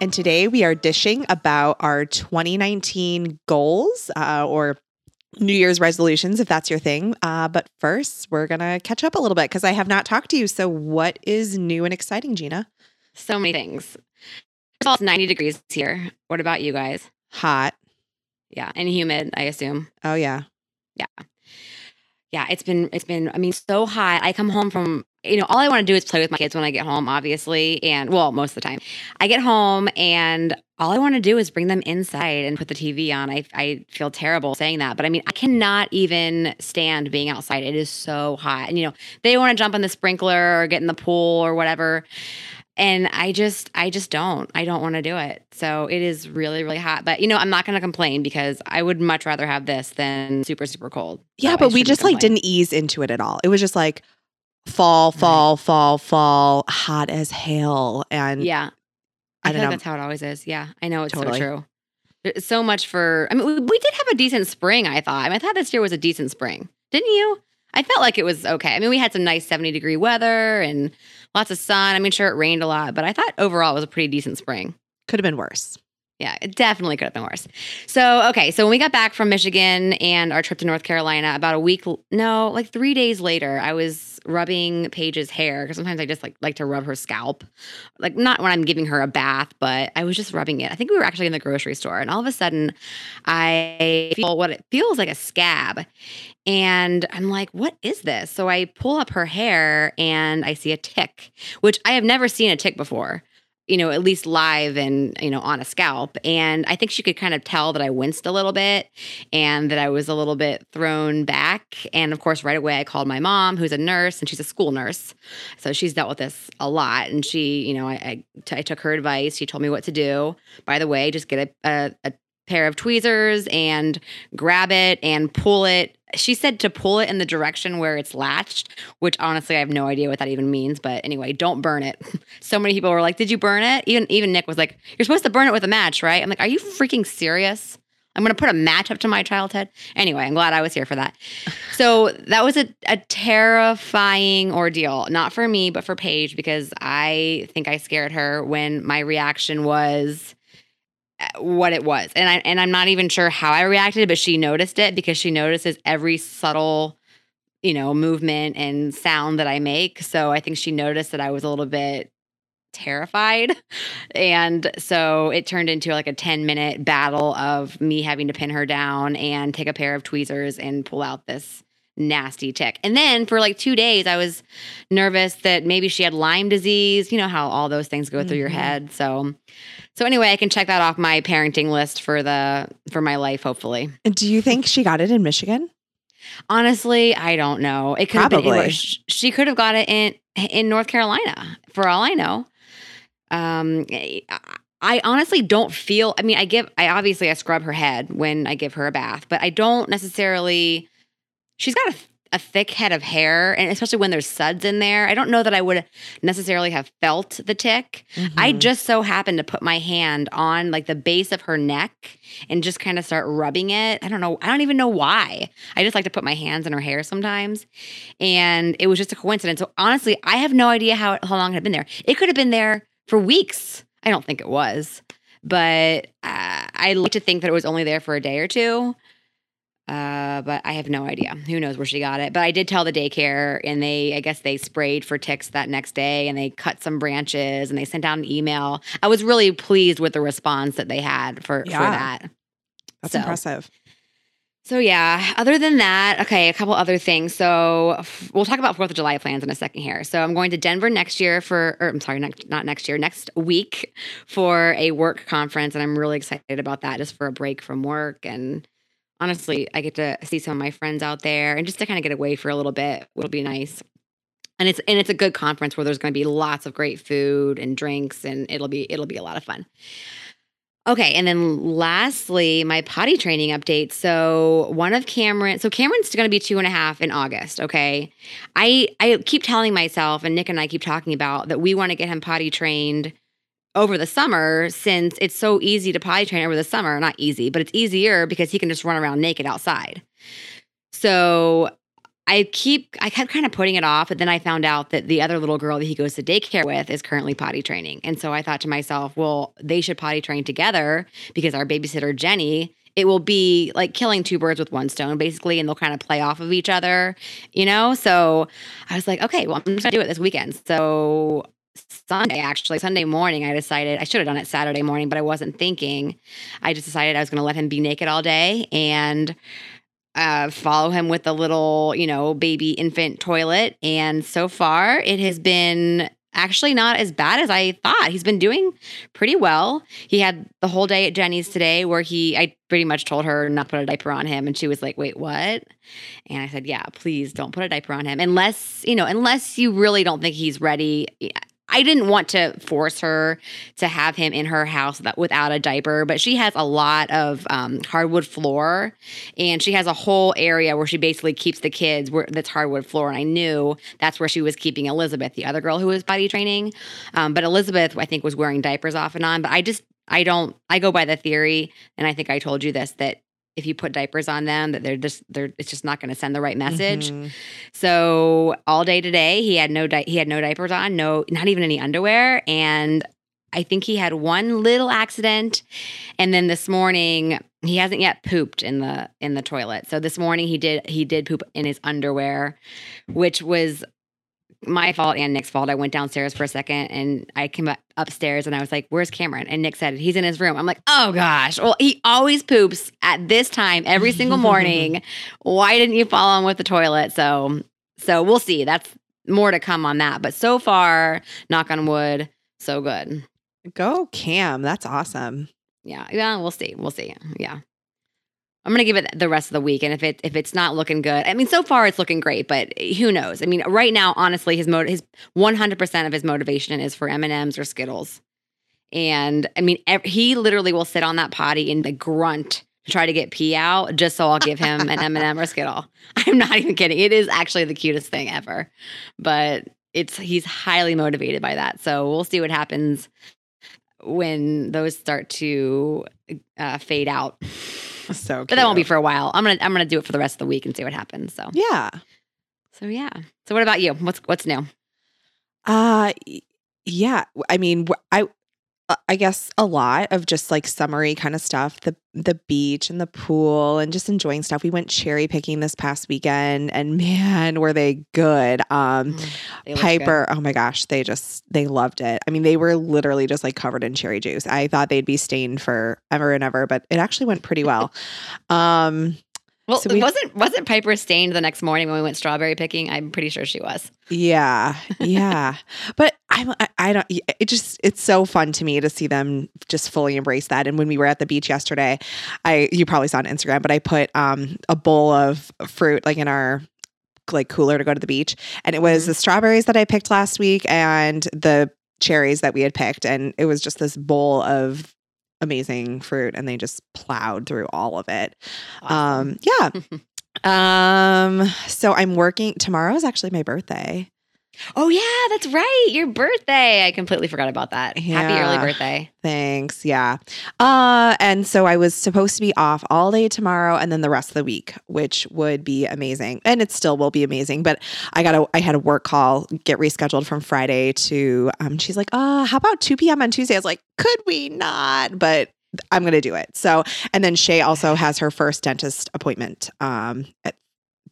And today we are dishing about our 2019 goals uh, or New Year's resolutions, if that's your thing. Uh, but first, we're going to catch up a little bit because I have not talked to you. So, what is new and exciting, Gina? So many things. First of all, it's 90 degrees here. What about you guys? Hot. Yeah. And humid, I assume. Oh, yeah. Yeah. Yeah. It's been, it's been, I mean, so hot. I come home from you know, all I want to do is play with my kids when I get home, obviously. And well, most of the time, I get home and all I want to do is bring them inside and put the TV on. I, I feel terrible saying that, but I mean, I cannot even stand being outside. It is so hot. And, you know, they want to jump on the sprinkler or get in the pool or whatever. And I just, I just don't. I don't want to do it. So it is really, really hot. But you know, I'm not going to complain because I would much rather have this than super, super cold. Yeah, So but we just like didn't ease into it at all. It was just like fall, fall, fall, fall, hot as hell. And Yeah. I, I feel don't like know. that's how it always is. Yeah. I know it's Totally. so true. There's so much for, I mean, we, we did have a decent spring, I thought. I, mean, I thought this year was a decent spring. Didn't you? I felt like it was okay. I mean, we had some nice 70 degree weather and lots of sun. I mean, sure, it rained a lot, but I thought overall it was a pretty decent spring. could have been worse. Yeah, it definitely could have been worse. So, okay, so when we got back from Michigan and our trip to North Carolina, about a week, no, like three days later, I was rubbing Paige's hair because sometimes I just like like to rub her scalp, like not when I'm giving her a bath, but I was just rubbing it. I think we were actually in the grocery store, and all of a sudden, I feel what it feels like a scab, and I'm like, "What is this?" So I pull up her hair and I see a tick, which I have never seen a tick before you know, at least live and, you know, on a scalp. And I think she could kind of tell that I winced a little bit and that I was a little bit thrown back. And of course, right away, I called my mom, who's a nurse and she's a school nurse. So she's dealt with this a lot. And she, you know, I, I, t- I took her advice. She told me what to do. By the way, just get a, a, a pair of tweezers and grab it and pull it. She said to pull it in the direction where it's latched, which honestly I have no idea what that even means. But anyway, don't burn it. so many people were like, "Did you burn it?" Even even Nick was like, "You're supposed to burn it with a match, right?" I'm like, "Are you freaking serious?" I'm gonna put a match up to my childhood. Anyway, I'm glad I was here for that. So that was a, a terrifying ordeal, not for me, but for Paige, because I think I scared her when my reaction was what it was. And I and I'm not even sure how I reacted, but she noticed it because she notices every subtle, you know, movement and sound that I make. So I think she noticed that I was a little bit terrified. And so it turned into like a 10 minute battle of me having to pin her down and take a pair of tweezers and pull out this nasty tick. And then for like 2 days I was nervous that maybe she had Lyme disease, you know how all those things go through your Mhm. head. So so anyway, I can check that off my parenting list for the for my life hopefully. Do you think she got it in Michigan? Honestly, I don't know. It could have been Probably. She could have got it in in North Carolina for all I know. Um I- I honestly don't feel I mean I give I obviously I scrub her head when I give her a bath, but I don't necessarily she's got a, a thick head of hair and especially when there's suds in there. I don't know that I would necessarily have felt the tick. I Mhm. just so happened to put my hand on like the base of her neck and just kind of start rubbing it. I don't know. I don't even know why. I just like to put my hands in her hair sometimes. And it was just a coincidence. So honestly, I have no idea how, how long it had been there. It could have been there for weeks. I don't think it was. But uh, I like to think that it was only there for a day or two. Uh, but I have no idea. Who knows where she got it? But I did tell the daycare, and they, I guess, they sprayed for ticks that next day, and they cut some branches, and they sent out an email. I was really pleased with the response that they had for for that. That's So- impressive. So yeah, other than that, okay, a couple other things. So f- we'll talk about Fourth of July plans in a second here. So I'm going to Denver next year for, or I'm sorry, next, not next year, next week for a work conference, and I'm really excited about that, just for a break from work. And honestly, I get to see some of my friends out there, and just to kind of get away for a little bit will be nice. And it's and it's a good conference where there's going to be lots of great food and drinks, and it'll be it'll be a lot of fun. Okay, and then lastly, my potty training update. So one of Cameron, so Cameron's going to be two and a half in August. Okay, I I keep telling myself, and Nick and I keep talking about that we want to get him potty trained over the summer since it's so easy to potty train over the summer. Not easy, but it's easier because he can just run around naked outside. So I keep I kept kind of putting it off, but then I found out that the other little girl that he goes to daycare with is currently potty training. And so I thought to myself, well, they should potty train together because our babysitter Jenny, it will be like killing two birds with one stone basically and they'll kind of play off of each other, you know? So I was like, okay, well, I'm just to do it this weekend. So Sunday, actually, Sunday morning, I decided I should have done it Saturday morning, but I wasn't thinking. I just decided I was going to let him be naked all day and uh, follow him with a little, you know, baby infant toilet. And so far, it has been actually not as bad as I thought. He's been doing pretty well. He had the whole day at Jenny's today where he, I pretty much told her not to put a diaper on him. And she was like, wait, what? And I said, yeah, please don't put a diaper on him unless, you know, unless you really don't think he's ready. I didn't want to force her to have him in her house without a diaper, but she has a lot of um, hardwood floor, and she has a whole area where she basically keeps the kids where that's hardwood floor. And I knew that's where she was keeping Elizabeth, the other girl who was potty training. Um, but Elizabeth, I think, was wearing diapers off and on. But I just I don't I go by the theory, and I think I told you this that if you put diapers on them that they're just they're it's just not going to send the right message. Mm-hmm. So all day today he had no di- he had no diapers on, no not even any underwear and I think he had one little accident and then this morning he hasn't yet pooped in the in the toilet. So this morning he did he did poop in his underwear which was my fault and Nick's fault. I went downstairs for a second and I came upstairs and I was like, Where's Cameron? And Nick said, He's in his room. I'm like, Oh gosh. Well, he always poops at this time every single morning. Why didn't you follow him with the toilet? So, so we'll see. That's more to come on that. But so far, knock on wood, so good. Go Cam. That's awesome. Yeah. Yeah. We'll see. We'll see. Yeah. I'm gonna give it the rest of the week, and if it if it's not looking good, I mean, so far it's looking great, but who knows? I mean, right now, honestly, his mode his 100 percent of his motivation is for M and M's or Skittles, and I mean, he literally will sit on that potty and the grunt to try to get pee out just so I'll give him an M and m or Skittle. I'm not even kidding. It is actually the cutest thing ever, but it's he's highly motivated by that. So we'll see what happens when those start to uh, fade out. So, cute. but that won't be for a while. I'm gonna I'm gonna do it for the rest of the week and see what happens. So yeah. So yeah. So what about you? What's what's new? Uh yeah. I mean, I I guess a lot of just like summery kind of stuff, the the beach and the pool and just enjoying stuff. We went cherry picking this past weekend and man, were they good. Um mm, Piper, good. oh my gosh, they just they loved it. I mean, they were literally just like covered in cherry juice. I thought they'd be stained for ever and ever, but it actually went pretty well. um well, so we, wasn't wasn't Piper stained the next morning when we went strawberry picking? I'm pretty sure she was. Yeah, yeah. but I'm I, I don't. It just it's so fun to me to see them just fully embrace that. And when we were at the beach yesterday, I you probably saw on Instagram, but I put um a bowl of fruit like in our like cooler to go to the beach, and it was mm-hmm. the strawberries that I picked last week and the cherries that we had picked, and it was just this bowl of amazing fruit and they just plowed through all of it. Um, awesome. Um, yeah. um, so I'm working tomorrow is actually my birthday. Oh yeah, that's right. Your birthday. I completely forgot about that. Yeah. Happy early birthday. Thanks. Yeah. Uh and so I was supposed to be off all day tomorrow and then the rest of the week, which would be amazing. And it still will be amazing, but I got a I had a work call get rescheduled from Friday to um she's like, "Uh, how about 2 p.m. on Tuesday?" I was like, "Could we not?" But I'm going to do it. So, and then Shay also has her first dentist appointment um, at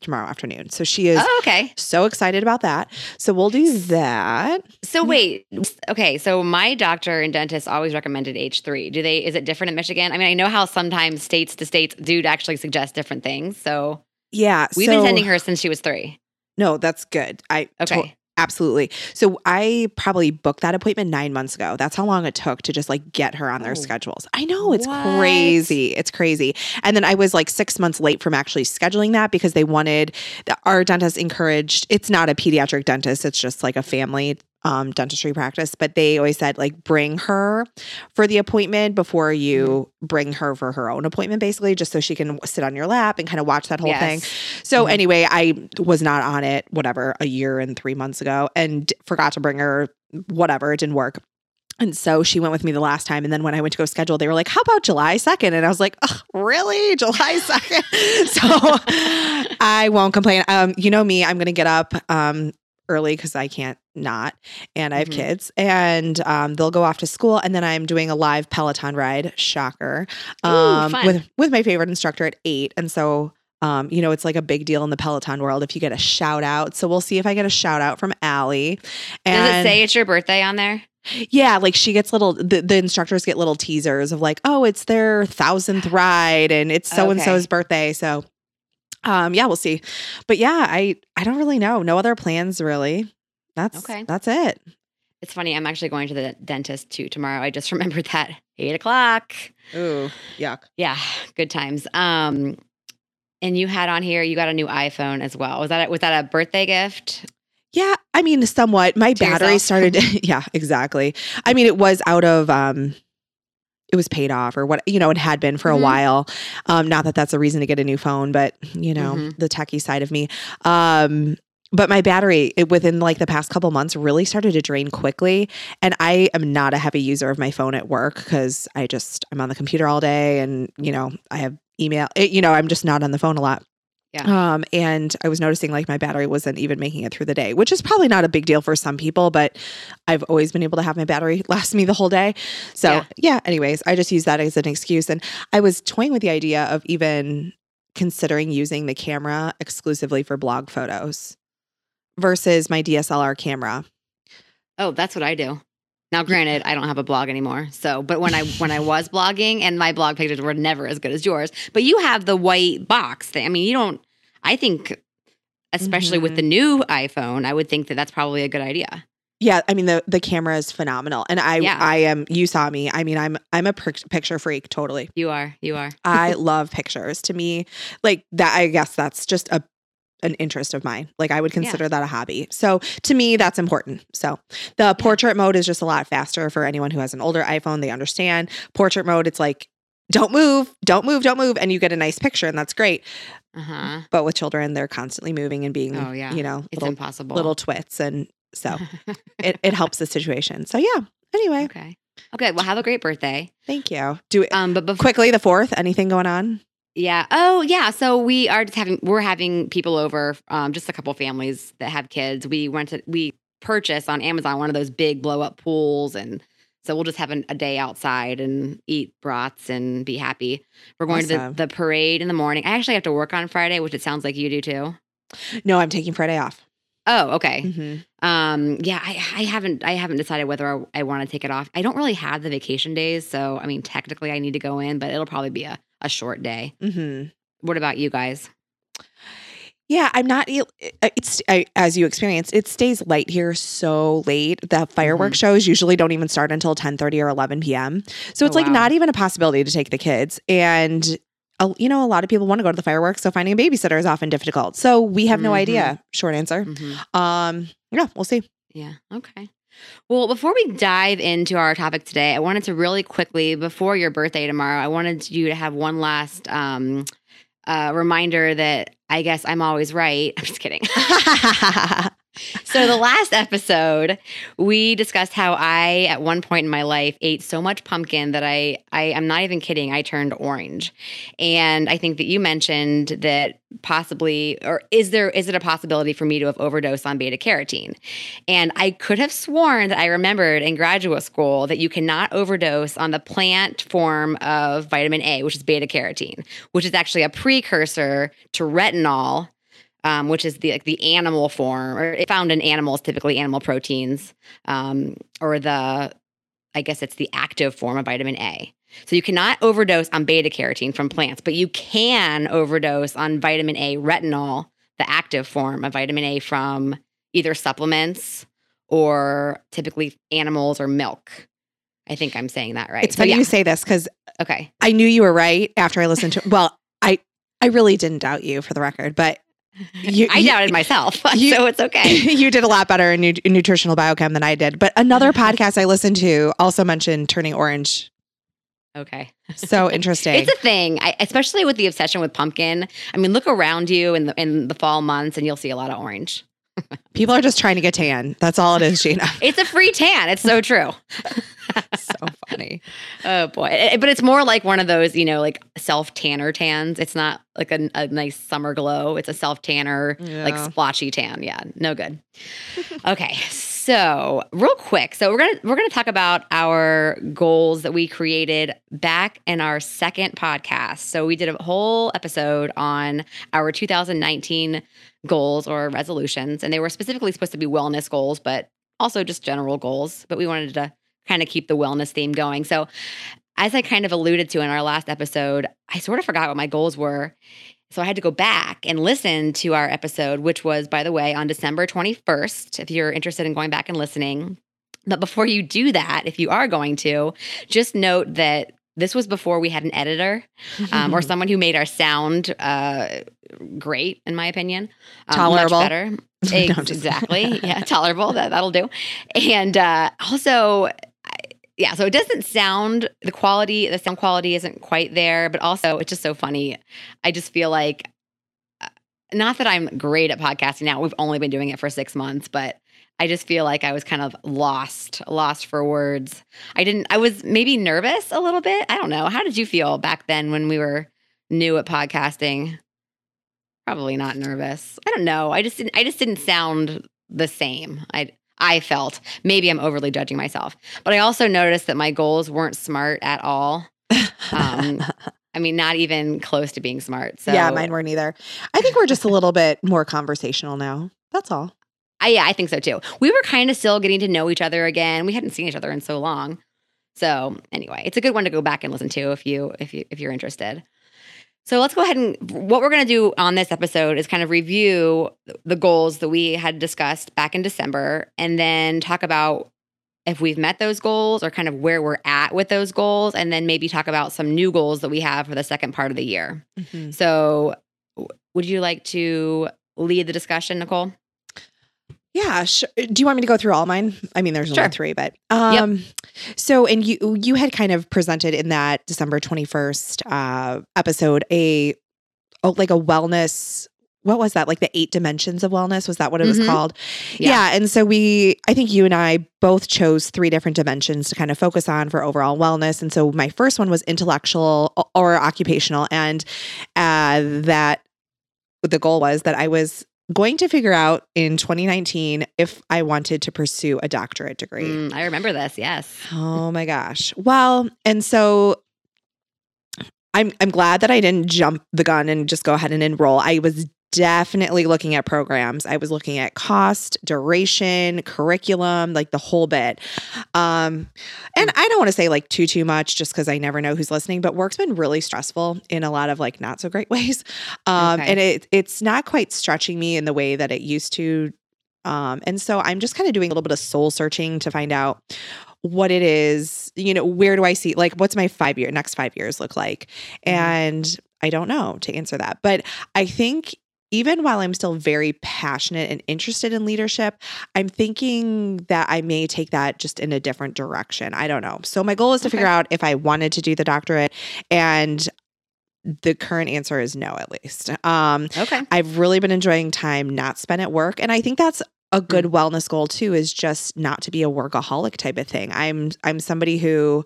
tomorrow afternoon. So she is oh, okay. so excited about that. So we'll do that. So wait, okay. So my doctor and dentist always recommended H3. Do they is it different in Michigan? I mean, I know how sometimes states to states do actually suggest different things. So yeah, we've so, been sending her since she was three. No, that's good. I okay. To- Absolutely. So I probably booked that appointment nine months ago. That's how long it took to just like get her on their oh, schedules. I know it's what? crazy. It's crazy. And then I was like six months late from actually scheduling that because they wanted our dentist encouraged. It's not a pediatric dentist. It's just like a family um, dentistry practice, but they always said like bring her for the appointment before you bring her for her own appointment, basically, just so she can sit on your lap and kind of watch that whole thing. Yes. So Mhm. anyway, I was not on it, whatever, a year and three months ago, and forgot to bring her. Whatever, it didn't work. And so she went with me the last time. And then when I went to go schedule, they were like, How about July 2nd? And I was like, oh, Really? July 2nd? so I won't complain. Um, you know me, I'm going to get up um, early because I can't not. And I have Mhm. kids. And um, they'll go off to school. And then I'm doing a live Peloton ride, shocker, um, fun. with, with my favorite instructor at eight. And so um, you know, it's like a big deal in the Peloton world if you get a shout out. So we'll see if I get a shout out from Ally. Does And it say it's your birthday on there? yeah, like she gets little, the, the instructors get little teasers of like, oh, it's their thousandth ride and it's so and so's birthday. So, um, yeah, we'll see. But yeah, I, I don't really know. No other plans really. That's, Okay. that's it. It's funny. I'm actually going to the dentist too tomorrow. I just remembered that eight o'clock. Ooh, yuck. Yeah, good times. Um, and you had on here. You got a new iPhone as well. Was that a, was that a birthday gift? Yeah, I mean, somewhat. My To battery yourself? started. yeah, exactly. I mean, it was out of. um it was paid off or what you know it had been for a Mhm. while um not that that's a reason to get a new phone but you know Mhm. the techie side of me um but my battery it, within like the past couple months really started to drain quickly and i am not a heavy user of my phone at work because i just i'm on the computer all day and you know i have email it, you know i'm just not on the phone a lot Yeah. um, and I was noticing like my battery wasn't even making it through the day, which is probably not a big deal for some people, but I've always been able to have my battery last me the whole day. So Yeah. yeah, anyways, I just use that as an excuse. And I was toying with the idea of even considering using the camera exclusively for blog photos versus my DSLR camera. Oh, that's what I do. Now, granted, I don't have a blog anymore. So, but when I when I was blogging, and my blog pictures were never as good as yours, but you have the white box thing. I mean, you don't. I think, especially with Mhm. the new iPhone, I would think that that's probably a good idea. Yeah, I mean the the camera is phenomenal, and I Yeah. I am you saw me. I mean I'm I'm a pic- picture freak totally. You are. You are. I love pictures. To me, like that, I guess that's just a an interest of mine. Like I would consider that a hobby. So to me, that's important. So the portrait mode is just a lot faster for anyone who has an older iPhone. They understand portrait mode. It's like don't move, don't move, don't move, and you get a nice picture, and that's great. Uh huh. But with children, they're constantly moving and being, Oh, yeah. you know, It's little impossible. little twits, and so it it helps the situation. So yeah. Anyway, okay. Okay. Well, have a great birthday. thank you. Do it Um, but before, quickly. The fourth. Anything going on? Yeah. Oh, yeah. So we are just having we're having people over, um, just a couple families that have kids. We went to we purchased on Amazon one of those big blow up pools, and so we'll just have an, a day outside and eat brats and be happy. We're going Awesome. to the, the parade in the morning. I actually have to work on Friday, which it sounds like you do too. No, I'm taking Friday off. Oh, okay. Mhm. Um, yeah, I, I haven't I haven't decided whether I, I want to take it off. I don't really have the vacation days, so I mean, technically, I need to go in, but it'll probably be a, a short day. Mhm. What about you guys? Yeah, I'm not. e, It's I, as you experience. It stays light here so late. The fireworks shows usually don't even start until 10:30 or 11 p.m. So it's Oh, like wow. not even a possibility to take the kids. And uh, you know, a lot of people want to go to the fireworks, so finding a babysitter is often difficult. So we have no Mhm. idea. Short answer. Mhm. Um, yeah, we'll see. Yeah. Okay. Well, before we dive into our topic today, I wanted to really quickly, before your birthday tomorrow, I wanted you to have one last um, uh, reminder that I guess I'm always right. I'm just kidding. so, the last episode, we discussed how I, at one point in my life, ate so much pumpkin that I, I, I'm not even kidding, I turned orange. And I think that you mentioned that possibly, or is there, is it a possibility for me to have overdosed on beta carotene? And I could have sworn that I remembered in graduate school that you cannot overdose on the plant form of vitamin A, which is beta carotene, which is actually a precursor to retinol, um, which is the like the animal form, or it found in animals, typically animal proteins, um, or the I guess it's the active form of vitamin A. So you cannot overdose on beta carotene from plants, but you can overdose on vitamin A retinol, the active form of vitamin A from either supplements or typically animals or milk. I think I'm saying that right. It's So, funny yeah. you say this because Okay. I knew you were right after I listened to. Well, I I really didn't doubt you for the record, but You, I doubted myself, you- so it's okay. you did a lot better in, nu- in nutritional biochem than I did. But another podcast I listened to also mentioned turning orange. Okay. So interesting. It's a thing, I, especially with the obsession with pumpkin. I mean, look around you in the in the fall months, and you'll see a lot of orange. People are just trying to get tan. That's all it is, Gina. It's a free tan. It's so true. so funny. Oh boy! It- but it's more like one of those, you know, like self tanner tans. It's not like a, a nice summer glow. It's a self tanner, like splotchy tan. Yeah, no good. okay, so real quick, so we're gonna we're gonna talk about our goals that we created back in our second podcast. So we did a whole episode on our 2019 goals or resolutions, and they were specifically supposed to be wellness goals, but also just general goals. But we wanted to kind of keep the wellness theme going. So as I kind of alluded to in our last episode, I sort of forgot what my goals were. So I had to go back and listen to our episode, which was, by the way, on December 21st, if you're interested in going back and listening. But before you do that, if you are going to, just note that this was before we had an editor um, or someone who made our sound uh, great, in my opinion. Um, Tolerable. Much better. Ex- I'm exactly. Yeah, tolerable. That, that'll do. And uh, also, yeah, so it doesn't sound, the quality, the sound quality isn't quite there, but also it's just so funny. I just feel like, uh, not that I'm great at podcasting now, we've only been doing it for six months, but I just feel like I was kind of lost, lost for words. I didn't, I was maybe nervous a little bit. I don't know. How did you feel back then when we were new at podcasting? Probably not nervous. I don't know. I just didn't, I just didn't sound the same. I, I felt maybe I'm overly judging myself, but I also noticed that my goals weren't smart at all. Um, I mean, not even close to being smart. So yeah, mine weren't either. I think we're just a little bit more conversational now. That's all. I, yeah, I think so too. We were kind of still getting to know each other again. We hadn't seen each other in so long. So anyway, it's a good one to go back and listen to if you if you if you're interested. So let's go ahead and what we're going to do on this episode is kind of review the goals that we had discussed back in December and then talk about if we've met those goals or kind of where we're at with those goals and then maybe talk about some new goals that we have for the second part of the year. Mm-hmm. So w- would you like to lead the discussion, Nicole? Yeah. Sure. Do you want me to go through all mine? I mean, there's Sure. only three, but um, so and you you had kind of presented in that December 21st uh, episode a oh, like a wellness. What was that? Like the eight dimensions of wellness? Was that what it was Mhm. called? Yeah. Yeah. And so we, I think you and I both chose three different dimensions to kind of focus on for overall wellness. And so my first one was intellectual or occupational. And uh, that the goal was that I was going to figure out in 2019 if I wanted to pursue a doctorate degree. Mm, I remember this. Yes. Oh my gosh. Well, and so I'm I'm glad that I didn't jump the gun and just go ahead and enroll. I was definitely looking at programs. I was looking at cost, duration, curriculum, like the whole bit. Um and I don't want to say like too too much just cuz I never know who's listening, but work's been really stressful in a lot of like not so great ways. Um Okay. and it it's not quite stretching me in the way that it used to um, and so I'm just kind of doing a little bit of soul searching to find out what it is, you know, where do I see, like, what's my five year, next five years look like? Mhm. And I don't know to answer that. But I think even while I'm still very passionate and interested in leadership, I'm thinking that I may take that just in a different direction. I don't know. So my goal is to figure out if I wanted to do the doctorate. And the current answer is no, at least. Um, Okay. I've really been enjoying time not spent at work. And I think that's a good Mm. wellness goal too, is just not to be a workaholic type of thing. I'm I'm somebody who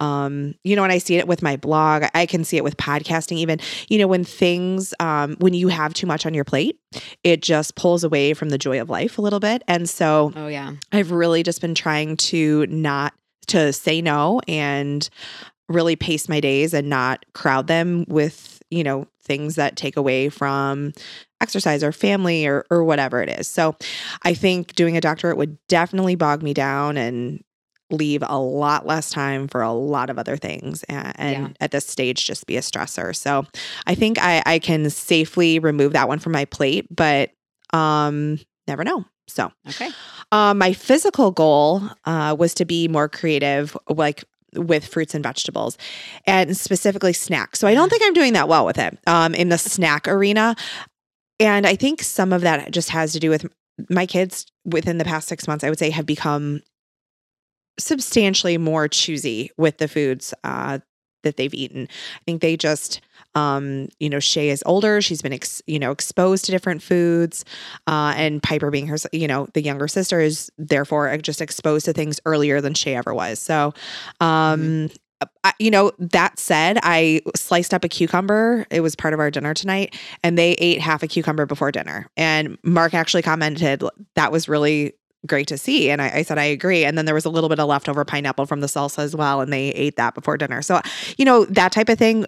um, you know, when I see it with my blog, I can see it with podcasting, even, you know, when things um when you have too much on your plate, it just pulls away from the joy of life a little bit. And so Oh yeah. I've really just been trying to not to say no and really pace my days and not crowd them with, you know, things that take away from exercise or family or or whatever it is. So I think doing a doctorate would definitely bog me down and leave a lot less time for a lot of other things and, and Yeah. at this stage just be a stressor. So I think I, I can safely remove that one from my plate, but um never know. So Okay. um, my physical goal uh, was to be more creative, like with fruits and vegetables, and specifically snacks. So I don't think I'm doing that well with it um, in the snack arena. and I think some of that just has to do with my kids within the past six months, I would say, have become substantially more choosy with the foods uh, that they've eaten. I think they just, um, you know, Shay is older. She's been, ex- you know, exposed to different foods. Uh, and Piper, being her, you know, the younger sister, is therefore just exposed to things earlier than Shay ever was. So, um, I, you know, that said, I sliced up a cucumber. It was part of our dinner tonight, and they ate half a cucumber before dinner. And Mark actually commented that was really great to see. And I, I, said, I agree. And then there was a little bit of leftover pineapple from the salsa as well. And they ate that before dinner. So, you know, that type of thing.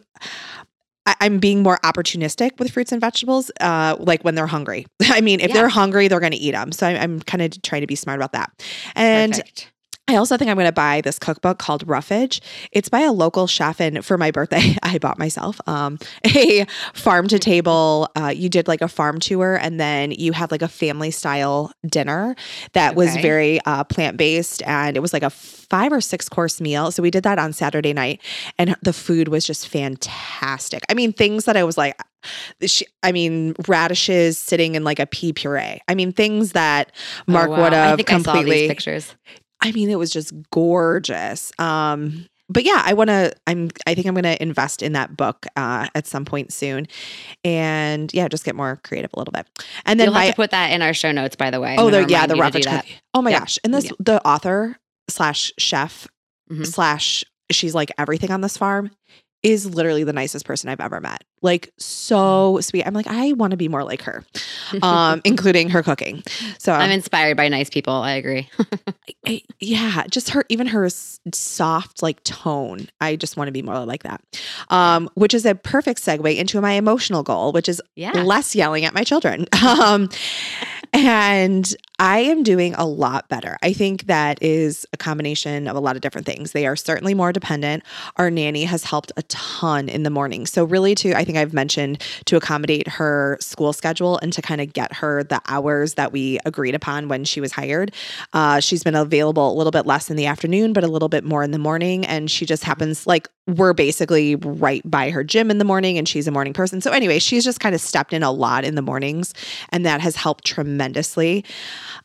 I, am being more opportunistic with fruits and vegetables, uh, like when they're hungry. I mean, if yeah. they're hungry, they're going to eat them. So I'm, I'm kind of trying to be smart about that. And Perfect. I also think I'm going to buy this cookbook called Roughage. It's by a local chef, and for my birthday, I bought myself um, a farm to table. Uh, you did like a farm tour, and then you had like a family style dinner that okay. was very uh, plant based, and it was like a five or six course meal. So we did that on Saturday night, and the food was just fantastic. I mean, things that I was like, I mean, radishes sitting in like a pea puree. I mean, things that oh, Mark oh, wow. would have completely pictures. I mean, it was just gorgeous. Um, but yeah, I want to. I'm. I think I'm going to invest in that book uh, at some point soon, and yeah, just get more creative a little bit. And then you'll have to put that in our show notes, by the way. Oh, the, yeah, the Roughage. Oh my yeah. gosh! And this, yeah. the author slash chef mm-hmm. slash she's like everything on this farm is literally the nicest person I've ever met. Like so mm. sweet. I'm like, I want to be more like her, um, including her cooking. So I'm inspired by nice people. I agree. I, yeah, just her, even her soft like tone. I just want to be more like that. Um, which is a perfect segue into my emotional goal, which is yeah. less yelling at my children. Um, and I am doing a lot better. I think that is a combination of a lot of different things. They are certainly more dependent. Our nanny has helped a ton in the morning. So, really, to I think I've mentioned to accommodate her school schedule and to kind of get her the hours that we agreed upon when she was hired. Uh, she's been available a little bit less in the afternoon, but a little bit more in the morning. And she just happens like we're basically right by her gym in the morning and she's a morning person. So, anyway, she's just kind of stepped in a lot in the mornings and that has helped tremendously.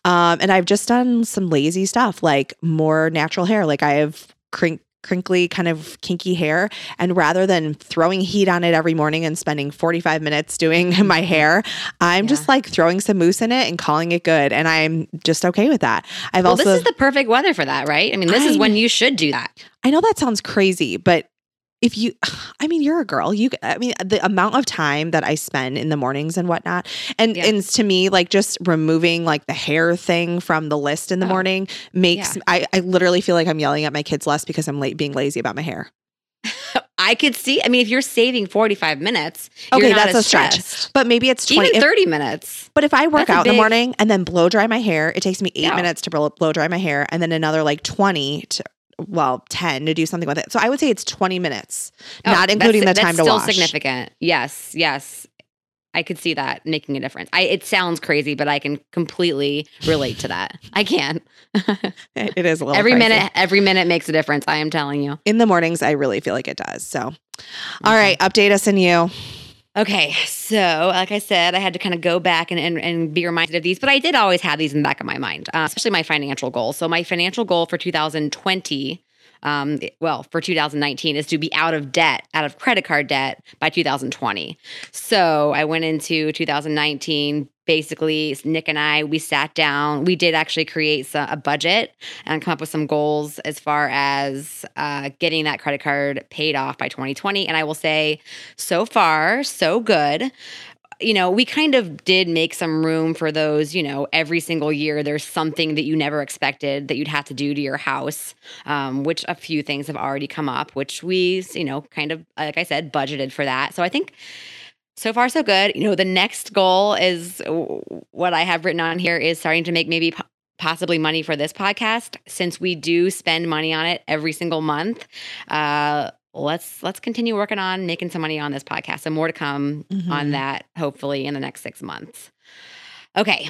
Um, and I've just done some lazy stuff like more natural hair. Like I have crink crinkly kind of kinky hair and rather than throwing heat on it every morning and spending 45 minutes doing my hair i'm yeah. just like throwing some mousse in it and calling it good and i'm just okay with that i've well, also this is the perfect weather for that right i mean this I, is when you should do that i know that sounds crazy but if you i mean you're a girl you i mean the amount of time that i spend in the mornings and whatnot and yeah. and to me like just removing like the hair thing from the list in the oh. morning makes yeah. I, I literally feel like i'm yelling at my kids less because i'm late being lazy about my hair I could see. I mean, if you're saving 45 minutes, okay, that's a stretch. Stressed. But maybe it's 20, even 30 if, minutes. But if I work out big, in the morning and then blow dry my hair, it takes me eight minutes to blow, blow dry my hair, and then another like 20 to well 10 to do something with it. So i would say it's 20 minutes oh, not including the time to still wash. significant. Yes yes. I could see that making a difference. I it sounds crazy but i can completely relate to that. I can it is a little every crazy. minute every minute makes a difference i am telling you. In the mornings i really feel like it does so. Okay. all right update us and you Okay, so like I said, I had to kind of go back and, and, and be reminded of these, but I did always have these in the back of my mind, uh, especially my financial goals. So my financial goal for 2020 um, well, for 2019 is to be out of debt, out of credit card debt by 2020. So I went into 2019. Basically, Nick and I, we sat down. We did actually create a budget and come up with some goals as far as uh, getting that credit card paid off by 2020. And I will say, so far, so good you know, we kind of did make some room for those, you know, every single year there's something that you never expected that you'd have to do to your house, um, which a few things have already come up, which we, you know, kind of, like I said, budgeted for that. So I think so far so good. You know, the next goal is what I have written on here is starting to make maybe possibly money for this podcast since we do spend money on it every single month. Uh, let's let's continue working on making some money on this podcast and more to come mm-hmm. on that hopefully in the next six months. Okay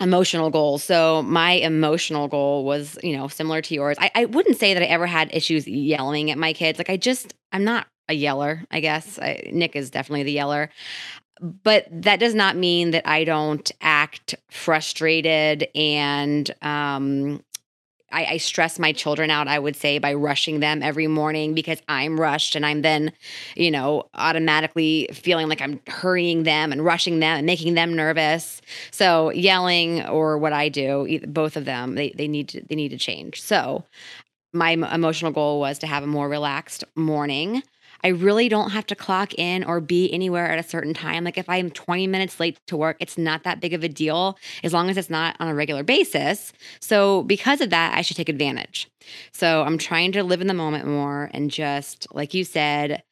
emotional goals. So my emotional goal was you know similar to yours. I, I wouldn't say that i ever had issues yelling at my kids. Like i just i'm not a yeller i guess. I, nick is definitely the yeller. But that does not mean that I don't act frustrated and um, I, I, stress my children out, I would say, by rushing them every morning because I'm rushed and I'm then, you know, automatically feeling like I'm hurrying them and rushing them and making them nervous. So yelling or what I do, both of them, they, they need to they need to change. So my emotional goal was to have a more relaxed morning. I really don't have to clock in or be anywhere at a certain time. Like if I'm 20 minutes late to work, it's not that big of a deal as long as it's not on a regular basis. So because of that, I should take advantage. So I'm trying to live in the moment more and just, like you said,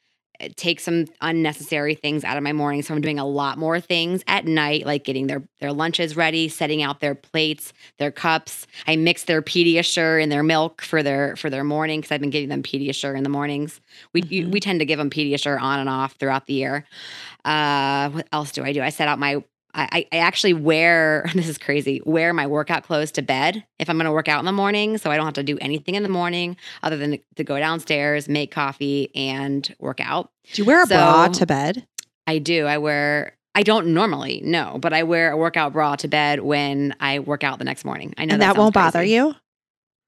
take some unnecessary things out of my morning. So I'm doing a lot more things at night, like getting their their lunches ready, setting out their plates, their cups. I mix their Pediasure and their milk for their for their morning because I've been giving them Pediasure in the mornings. We mm-hmm. we tend to give them Pediasure on and off throughout the year. Uh, what else do I do? I set out my I, I actually wear this is crazy wear my workout clothes to bed if i'm going to work out in the morning so i don't have to do anything in the morning other than to go downstairs make coffee and work out. Do you wear a so, bra to bed? I do. I wear i don't normally no but i wear a workout bra to bed when i work out the next morning. I know and that, that won't crazy. bother you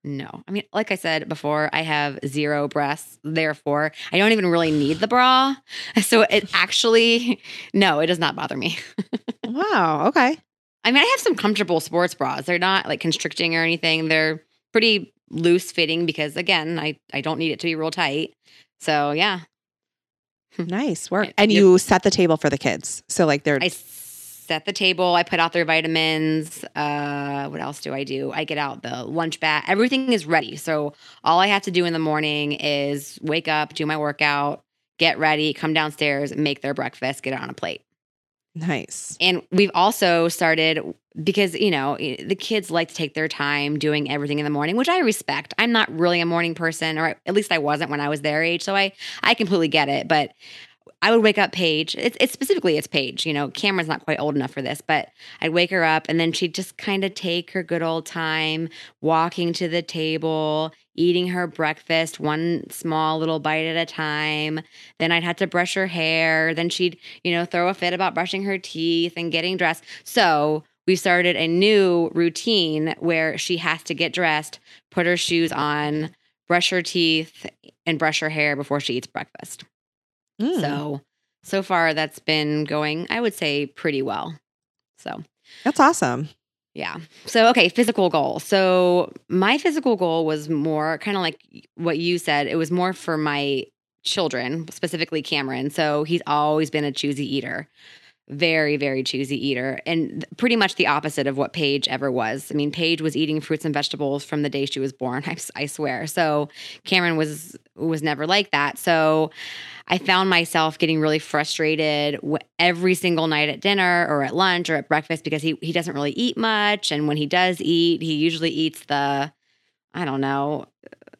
no. I mean, like I said before, I have zero breasts. Therefore, I don't even really need the bra. So it actually, no, it does not bother me. wow. Okay. I mean, I have some comfortable sports bras. They're not like constricting or anything. They're pretty loose fitting because, again, I, I don't need it to be real tight. So, yeah. Nice work. And you set the table for the kids. So, like, they're. I set the table. I put out their vitamins. Uh, what else do I do? I get out the lunch bag. Everything is ready. So all I have to do in the morning is wake up, do my workout, get ready, come downstairs, make their breakfast, get it on a plate. Nice. And we've also started because, you know, the kids like to take their time doing everything in the morning, which I respect. I'm not really a morning person, or at least I wasn't when I was their age. So I, I completely get it. But I would wake up Paige. It's, it's specifically it's Paige. You know, Cameron's not quite old enough for this, but I'd wake her up and then she'd just kind of take her good old time, walking to the table, eating her breakfast, one small little bite at a time. Then I'd have to brush her hair. Then she'd, you know, throw a fit about brushing her teeth and getting dressed. So we started a new routine where she has to get dressed, put her shoes on, brush her teeth, and brush her hair before she eats breakfast. Mm. So, so far that's been going, I would say, pretty well. So, that's awesome. Yeah. So, okay, physical goal. So, my physical goal was more kind of like what you said, it was more for my children, specifically Cameron. So, he's always been a choosy eater very, very choosy eater and pretty much the opposite of what Paige ever was. I mean, Paige was eating fruits and vegetables from the day she was born, I, I swear. So Cameron was was never like that. So I found myself getting really frustrated every single night at dinner or at lunch or at breakfast because he he doesn't really eat much and when he does eat, he usually eats the I don't know,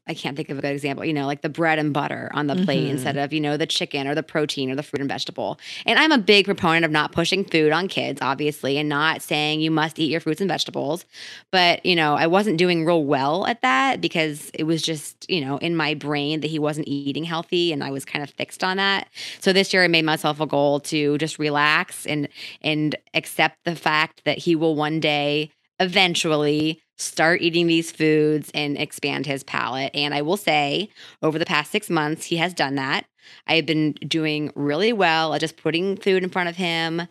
I can't think of a good example, you know, like the bread and butter on the plate mm-hmm. instead of, you know, the chicken or the protein or the fruit and vegetable. And I'm a big proponent of not pushing food on kids, obviously, and not saying you must eat your fruits and vegetables. But, you know, I wasn't doing real well at that because it was just, you know, in my brain that he wasn't eating healthy and I was kind of fixed on that. So this year I made myself a goal to just relax and and accept the fact that he will one day eventually start eating these foods and expand his palate. And I will say, over the past six months, he has done that. I've been doing really well at just putting food in front of him,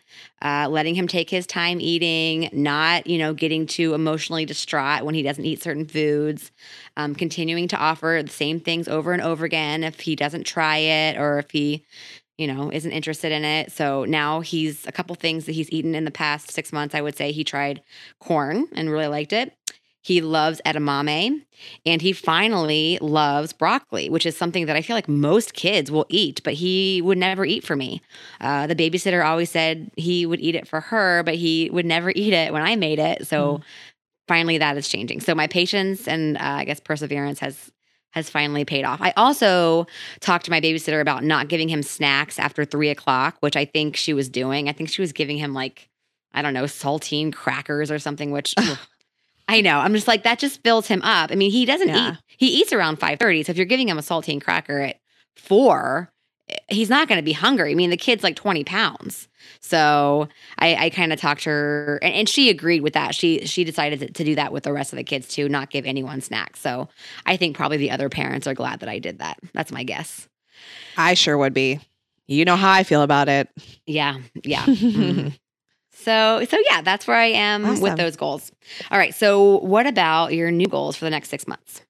uh, letting him take his time eating, not, you know, getting too emotionally distraught when he doesn't eat certain foods, um, continuing to offer the same things over and over again if he doesn't try it or if he you know, isn't interested in it. So now he's a couple things that he's eaten in the past six months. I would say he tried corn and really liked it. He loves edamame and he finally loves broccoli, which is something that I feel like most kids will eat, but he would never eat for me. Uh, the babysitter always said he would eat it for her, but he would never eat it when I made it. So mm. finally that is changing. So my patience and uh, I guess perseverance has has finally paid off. I also talked to my babysitter about not giving him snacks after three o'clock, which I think she was doing. I think she was giving him like, I don't know, saltine crackers or something, which I know. I'm just like, that just fills him up. I mean, he doesn't yeah. eat, he eats around 5.30. So if you're giving him a saltine cracker at four, he's not going to be hungry. I mean, the kid's like 20 pounds. So I, I kind of talked to her and, and, she agreed with that. She she decided to, to, do that with the rest of the kids too, not give anyone snacks. So I think probably the other parents are glad that I did that. That's my guess. I sure would be. You know how I feel about it. Yeah. Yeah. mm-hmm. So so yeah, that's where I am awesome. with those goals. All right. So what about your new goals for the next six months?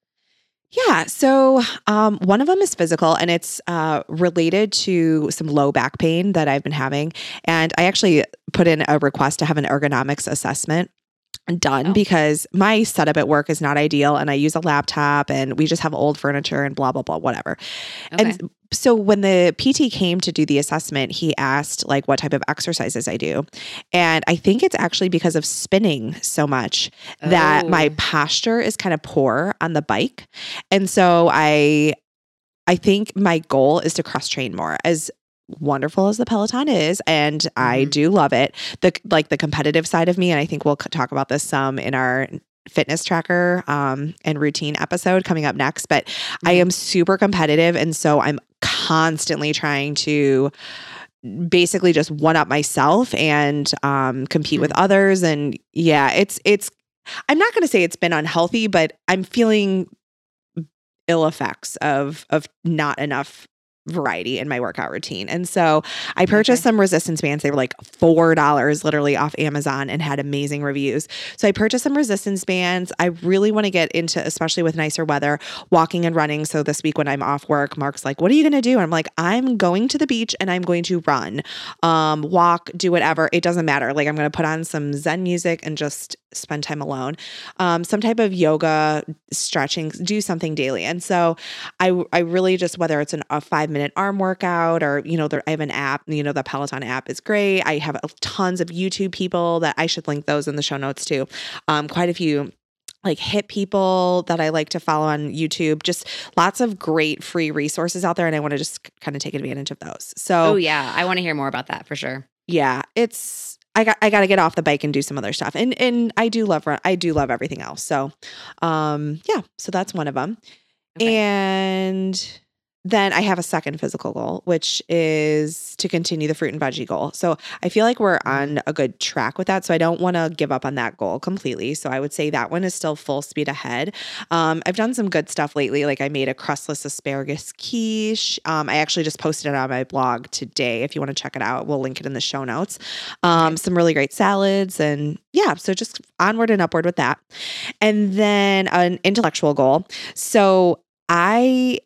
Yeah. So um, one of them is physical and it's uh, related to some low back pain that I've been having. And I actually put in a request to have an ergonomics assessment done oh. because my setup at work is not ideal and I use a laptop and we just have old furniture and blah blah blah whatever. Okay. And so when the PT came to do the assessment, he asked like what type of exercises I do. And I think it's actually because of spinning so much oh. that my oh. posture is kind of poor on the bike. And so I I think my goal is to cross train more. As wonderful as the Peloton is, and mm-hmm. I do love it. The like the competitive side of me, and I think we'll talk about this some in our fitness tracker um, and routine episode coming up next. But mm-hmm. I am super competitive, and so I'm constantly trying to basically just one up myself and um, compete mm-hmm. with others. And yeah, it's it's. I'm not going to say it's been unhealthy, but I'm feeling ill effects of of not enough variety in my workout routine. And so I purchased okay. some resistance bands. They were like $4 literally off Amazon and had amazing reviews. So I purchased some resistance bands. I really want to get into, especially with nicer weather, walking and running. So this week when I'm off work, Mark's like, What are you going to do? And I'm like, I'm going to the beach and I'm going to run, um, walk, do whatever. It doesn't matter. Like I'm going to put on some Zen music and just spend time alone. Um, some type of yoga, stretching, do something daily. And so I, I really just, whether it's an, a five minute arm workout or, you know, there, I have an app, you know, the Peloton app is great. I have tons of YouTube people that I should link those in the show notes too. Um, quite a few like HIIT people that I like to follow on YouTube. Just lots of great free resources out there. And I want to just kind of take advantage of those. So, oh, yeah. I want to hear more about that for sure. Yeah. It's, I got I got to get off the bike and do some other stuff. And and I do love run. I do love everything else. So, um yeah, so that's one of them. Okay. And then I have a second physical goal, which is to continue the fruit and veggie goal. So I feel like we're on a good track with that. So I don't want to give up on that goal completely. So I would say that one is still full speed ahead. Um, I've done some good stuff lately. Like I made a crustless asparagus quiche. Um, I actually just posted it on my blog today. If you want to check it out, we'll link it in the show notes. Um, some really great salads and yeah, so just onward and upward with that. And then an intellectual goal. So I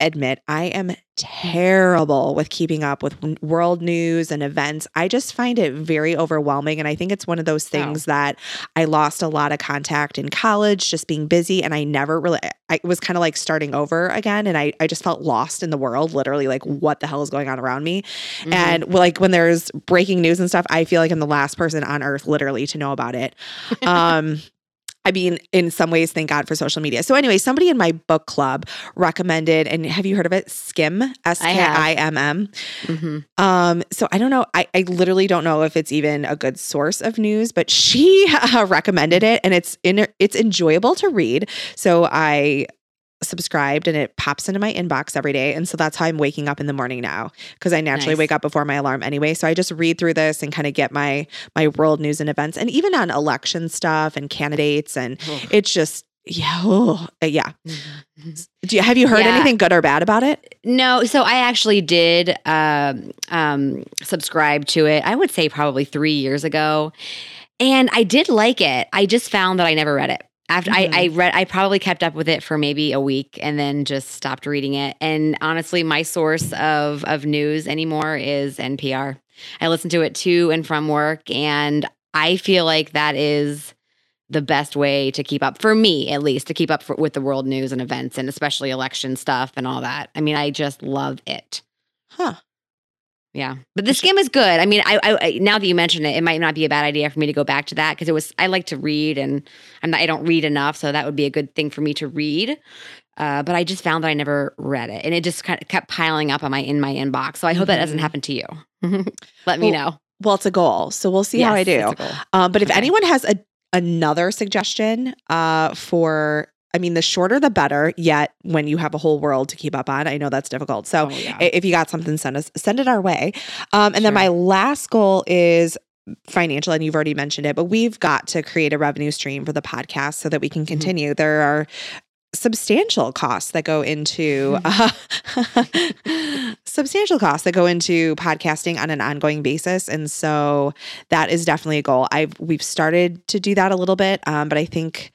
admit I am terrible with keeping up with world news and events. I just find it very overwhelming. And I think it's one of those things that I lost a lot of contact in college, just being busy. And I never really, I was kind of like starting over again. And I, I just felt lost in the world, literally, like, what the hell is going on around me? Mm-hmm. And like when there's breaking news and stuff, I feel like I'm the last person on earth, literally, to know about it. Um, I mean, in some ways, thank God for social media. So, anyway, somebody in my book club recommended, and have you heard of it? Skimm, S K I M M. Mm-hmm. Um, so I don't know. I, I literally don't know if it's even a good source of news, but she uh, recommended it, and it's in it's enjoyable to read. So I subscribed and it pops into my inbox every day. And so that's how I'm waking up in the morning now because I naturally nice. wake up before my alarm anyway. So I just read through this and kind of get my my world news and events and even on election stuff and candidates and it's just yeah, oh, yeah. Mm-hmm. Do you, have you heard yeah. anything good or bad about it? No. So I actually did um, um, subscribe to it. I would say probably three years ago, and I did like it. I just found that I never read it after mm-hmm. I, I read i probably kept up with it for maybe a week and then just stopped reading it. And honestly my source of of news anymore is npr i listen to it to and from work and i feel like that is the best way to keep up for me at least to keep up for, with the world news and events and especially election stuff and all that. I mean i just love it. Huh yeah, but the skimm is good. I mean, I, I, now that you mention it, it might not be a bad idea for me to go back to that because it was. I like to read, and I'm not, I don't read enough, so that would be a good thing for me to read. Uh, but I just found that I never read it, and it just kind of kept piling up on my in my inbox. So I hope mm-hmm. that doesn't mm-hmm. happen to you. Let me know. Well, it's a goal, so we'll see yes, how I do. Um, but if okay. anyone has a another suggestion uh, for I mean, the shorter the better. Yet, when you have a whole world to keep up on, I know that's difficult. So, Oh, yeah. if you got something, send us send it our way. Um, and then my last goal is financial, and you've already mentioned it, but we've got to create a revenue stream for the podcast so that we can Mhm. continue. There are substantial costs that go into uh, substantial costs that go into podcasting on an ongoing basis and so that is definitely a goal i've we've started to do that a little bit um, but i think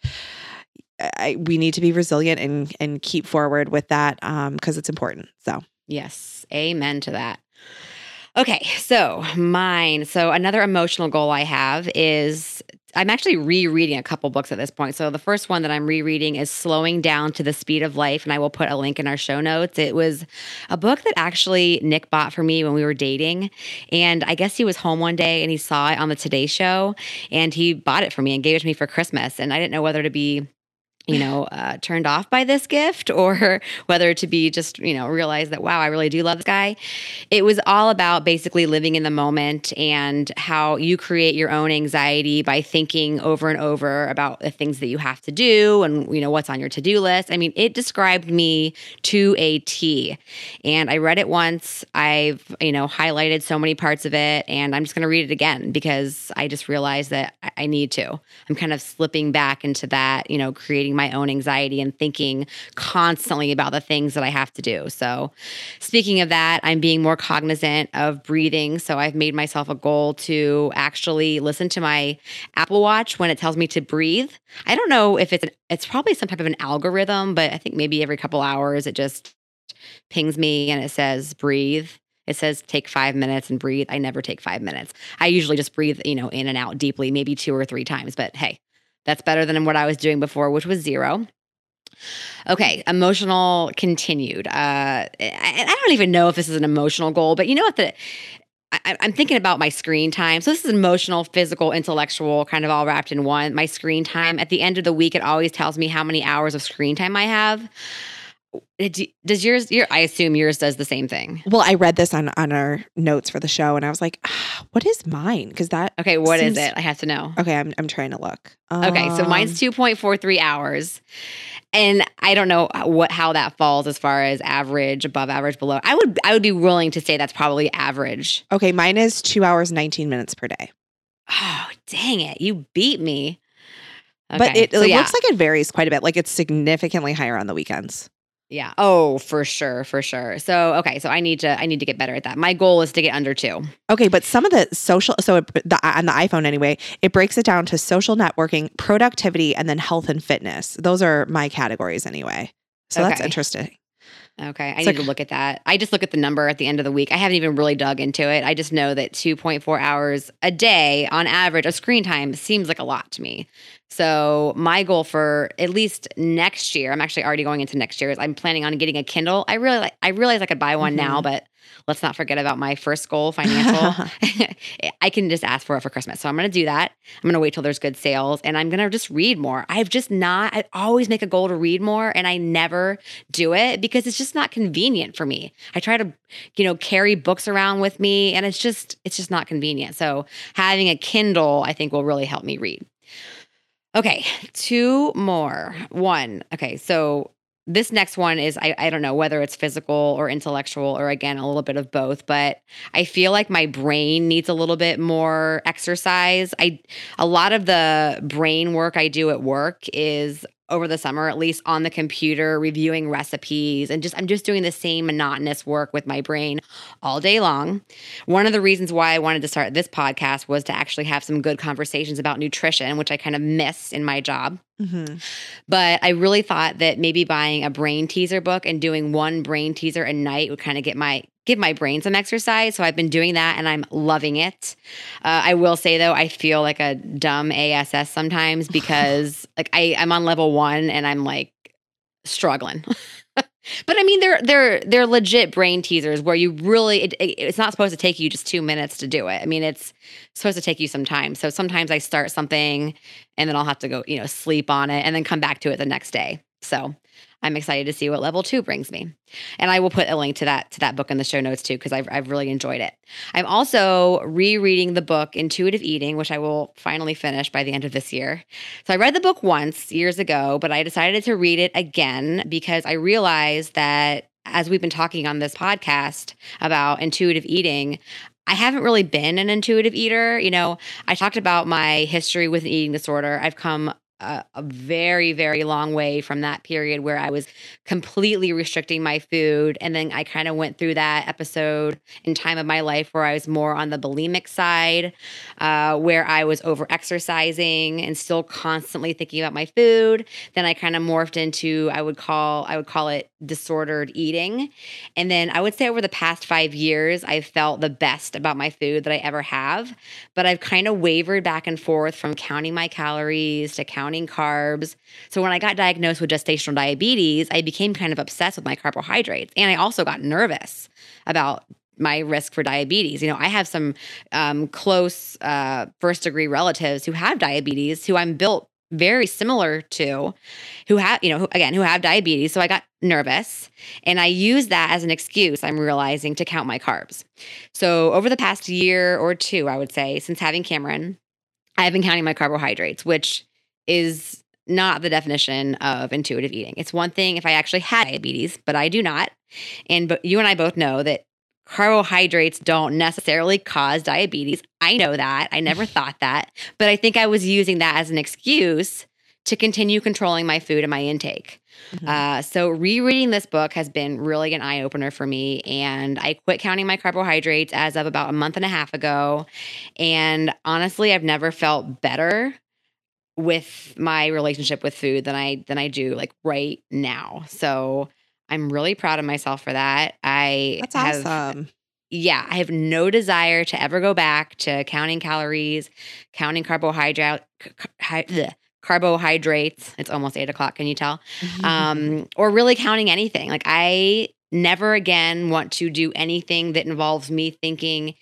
I, we need to be resilient and and keep forward with that um, because it's important so Yes. Amen to that. Okay. So, mine. So, another emotional goal I have is I'm actually rereading a couple books at this point. So, the first one that I'm rereading is Slowing Down to the Speed of Life. And I will put a link in our show notes. It was a book that actually Nick bought for me when we were dating. And I guess he was home one day and he saw it on the Today Show and he bought it for me and gave it to me for Christmas. And I didn't know whether to be you know, uh, turned off by this gift or whether to be just, you know, realize that, wow, I really do love this guy. It was all about basically living in the moment and how you create your own anxiety by thinking over and over about the things that you have to do and, you know, what's on your to do list. I mean, it described me to a T. And I read it once. I've, you know, highlighted so many parts of it and I'm just going to read it again because I just realized that I- I need to. I'm kind of slipping back into that, you know, creating my own anxiety and thinking constantly about the things that I have to do. So, speaking of that, I'm being more cognizant of breathing. So, I've made myself a goal to actually listen to my Apple Watch when it tells me to breathe. I don't know if it's an, it's probably some type of an algorithm, but I think maybe every couple hours it just pings me and it says breathe. It says take five minutes and breathe. I never take five minutes. I usually just breathe, you know, in and out deeply, maybe two or three times. But hey, that's better than what I was doing before, which was zero. Okay, emotional continued. Uh, I, I don't even know if this is an emotional goal, but you know what? The I, I'm thinking about my screen time. So this is emotional, physical, intellectual, kind of all wrapped in one. My screen time at the end of the week, it always tells me how many hours of screen time I have. Do- Does yours? Your, I assume yours does the same thing. well i read this on on our notes for the show and i was like ah, what is mine because that Okay, what is Seems- it? I have to know. okay i'm, I'm trying to look Okay, so Um, mine's 2.43 hours. And I don't know what how that falls as far as average, above average, below. I would I would be willing to say that's probably average. okay mine is two hours 19 minutes per day Oh, dang it. You beat me. but it, so it yeah, looks like it varies quite a bit like it's significantly higher on the weekends yeah. Oh, for sure, for sure. So okay, so I need to I need to get better at that. My goal is to get under two. Okay, but some of the social, so it, the, on the iPhone anyway, it breaks it down to social networking, productivity, and then health and fitness. Those are my categories anyway. So that's interesting. Okay, I So- need to look at that. I just look at the number at the end of the week. I haven't even really dug into it. I just know that 2.4 hours a day on average of screen time seems like a lot to me. So, my goal for at least next year, I'm actually already going into next year, is I'm planning on getting a Kindle. I really I realize I could buy one now, mm-hmm. but let's not forget about my first goal, financial. I can just ask for it for Christmas. So I'm going to do that. I'm going to wait till there's good sales and I'm going to just read more. I've just not, I always make a goal to read more and I never do it because it's just not convenient for me. I try to, you know, carry books around with me and it's just, it's just not convenient. So having a Kindle, I think will really help me read. Okay, two more. One. Okay, so this next one is I, I don't know whether it's physical or intellectual or again a little bit of both but i feel like my brain needs a little bit more exercise i a lot of the brain work i do at work is over the summer at least on the computer reviewing recipes and just i'm just doing the same monotonous work with my brain all day long. One of the reasons why i wanted to start this podcast was to actually have some good conversations about nutrition which i kind of miss in my job Mhm. but I really thought that maybe buying a brain teaser book and doing one brain teaser a night would kind of get my give my brain some exercise. So I've been doing that and I'm loving it. Uh, I will say though, I feel like a dumb ASS sometimes because like I I'm on level one and I'm like struggling. But I mean, they're they're they're legit brain teasers where you really it, it- it's not supposed to take you just two minutes to do it. I mean, it's supposed to take you some time. So sometimes I start something and then I'll have to go you know sleep on it and then come back to it the next day. So I'm excited to see what level two brings me. And I will put a link to that to that book in the show notes too, because I've, I've really enjoyed it. I'm also rereading the book Intuitive Eating, which I will finally finish by the end of this year. So I read the book once years ago, but I decided to read it again because I realized that as we've been talking on this podcast about intuitive eating, I haven't really been an intuitive eater. You know, I talked about my history with an eating disorder. I've come a, a, very, very long way from that period where I was completely restricting my food. And then I kind of went through that episode in time of my life where I was more on the bulimic side, uh, where I was over exercising and still constantly thinking about my food. Then I kind of morphed into I would call I would call it disordered eating. And then I would say over the past five years, I've felt the best about my food that I ever have. But I've kind of wavered back and forth from counting my calories to counting counting carbs. So when I got diagnosed with gestational diabetes, I became kind of obsessed with my carbohydrates. And I also got nervous about my risk for diabetes. You know, I have some um, close uh, first degree relatives who have diabetes who I'm built very similar to who have you know who, again who have diabetes so i got nervous and i use that as an excuse i'm realizing to count my carbs so over the past year or two i would say since having cameron i have been counting my carbohydrates which is not the definition of intuitive eating. It's one thing if I actually had diabetes, but I do not. And but you and I both know that carbohydrates don't necessarily cause diabetes. I know that. I never thought that, but I think I was using that as an excuse to continue controlling my food and my intake. Mm-hmm. Uh, so, rereading this book has been really an eye opener for me. And I quit counting my carbohydrates as of about a month and a half ago. And honestly, I've never felt better with my relationship with food than I than I do like right now. So I'm really proud of myself for that. I That's have, awesome. Yeah, I have no desire to ever go back to counting calories, counting carbohydrate carbohydrates. It's almost eight o'clock. Can you tell? Um, or really counting anything. Like I never again want to do anything that involves me thinking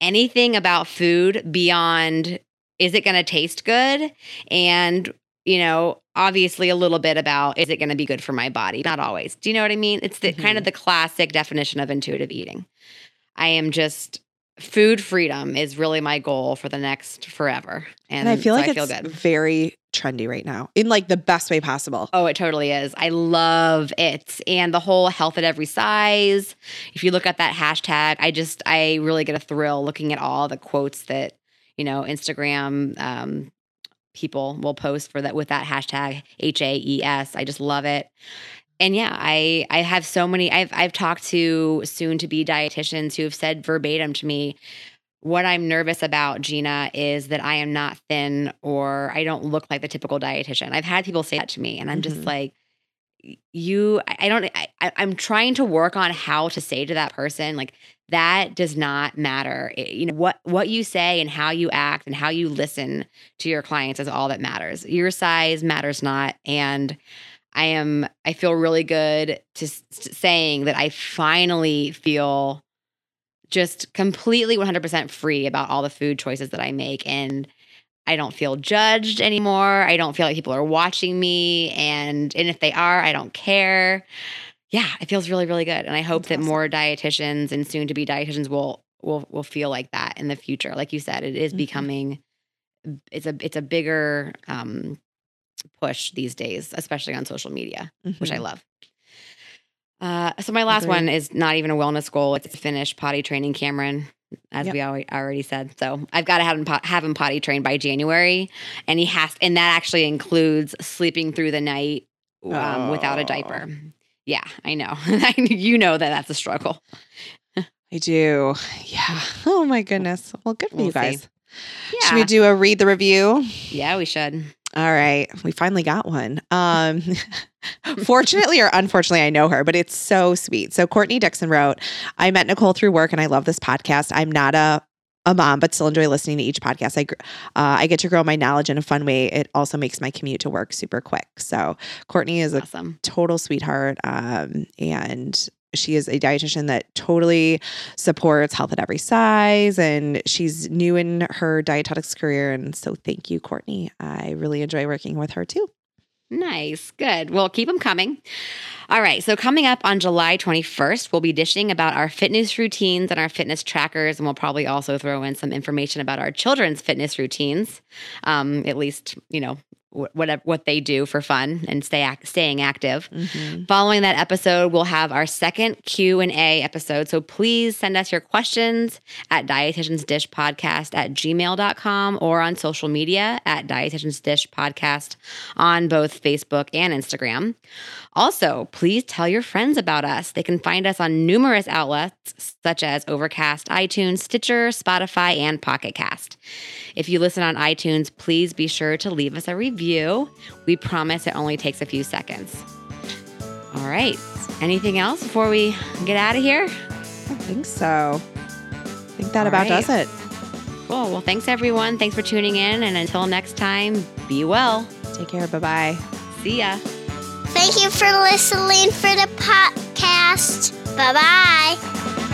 anything about food beyond is it going to taste good? And, you know, obviously a little bit about is it going to be good for my body? Not always. Do you know what I mean? It's the mm-hmm. kind of mm-hmm. the classic definition of intuitive eating. I am just food freedom is really my goal for the next forever. And, and I feel so like I feel it's good. very trendy right now in like the best way possible. Oh, it totally is. I love it. And the whole health at every size. If you look at that hashtag, I just, I really get a thrill looking at all the quotes that you know, Instagram um, people will post for that with that hashtag H A E S. I just love it. And yeah, I I have so many. I've I've talked to soon to be dietitians who have said verbatim to me, what I'm nervous about, Gina, is that I am not thin or I don't look like the typical dietitian. I've had people say that to me, and I'm mm-hmm. just like, you i don't I, i'm trying to work on how to say to that person like that does not matter it, you know what what you say and how you act and how you listen to your clients is all that matters your size matters not and i am i feel really good to, to saying that i finally feel just completely 100% free about all the food choices that i make and I don't feel judged anymore. I don't feel like people are watching me and and if they are, I don't care. Yeah, it feels really really good and I hope That's that awesome. more dietitians and soon to be dietitians will will will feel like that in the future. Like you said, it is mm-hmm. becoming it's a it's a bigger um push these days, especially on social media, mm-hmm. which I mm-hmm. love. Uh, so my last Agreed. one is not even a wellness goal. It's finish potty training Cameron as yep. we already said. So I've got to have him, have him potty trained by January, and he has, and that actually includes sleeping through the night um, oh. without a diaper. Yeah, I know. you know that that's a struggle. I do. Yeah. Oh my goodness. Well, good for we'll you guys. Yeah. Should we do a read the review? Yeah, we should. All right. We finally got one. Um, fortunately or unfortunately, I know her, but it's so sweet. So Courtney Dixon wrote, I met Nicole through work and I love this podcast. I'm not a a mom, but still enjoy listening to each podcast. I uh, I get to grow my knowledge in a fun way. It also makes my commute to work super quick. So Courtney is awesome. a total sweetheart, um, and she is a dietitian that totally supports health at every size and she's new in her dietetics career and so thank you courtney i really enjoy working with her too Nice. Good. Well, keep them coming. All right. So, coming up on July 21st, we'll be dishing about our fitness routines and our fitness trackers. And we'll probably also throw in some information about our children's fitness routines, um, at least, you know, whatever what they do for fun and stay ac- staying active. Mm-hmm. Following that episode, we'll have our second Q and A episode. So please send us your questions at dietitians dish podcast at gmail.com or on social media at dietitians dish podcast on both Facebook and Instagram. Also, please tell your friends about us. They can find us on numerous outlets such as Overcast, iTunes, Stitcher, Spotify, and Pocket Cast. If you listen on iTunes, please be sure to leave us a review. We promise it only takes a few seconds. All right. Anything else before we get out of here? I think so. I think that All about right. does it. Cool. Well, thanks everyone. Thanks for tuning in. And until next time, be well. Take care. Bye bye. See ya. Thank you for listening for the podcast. Bye bye.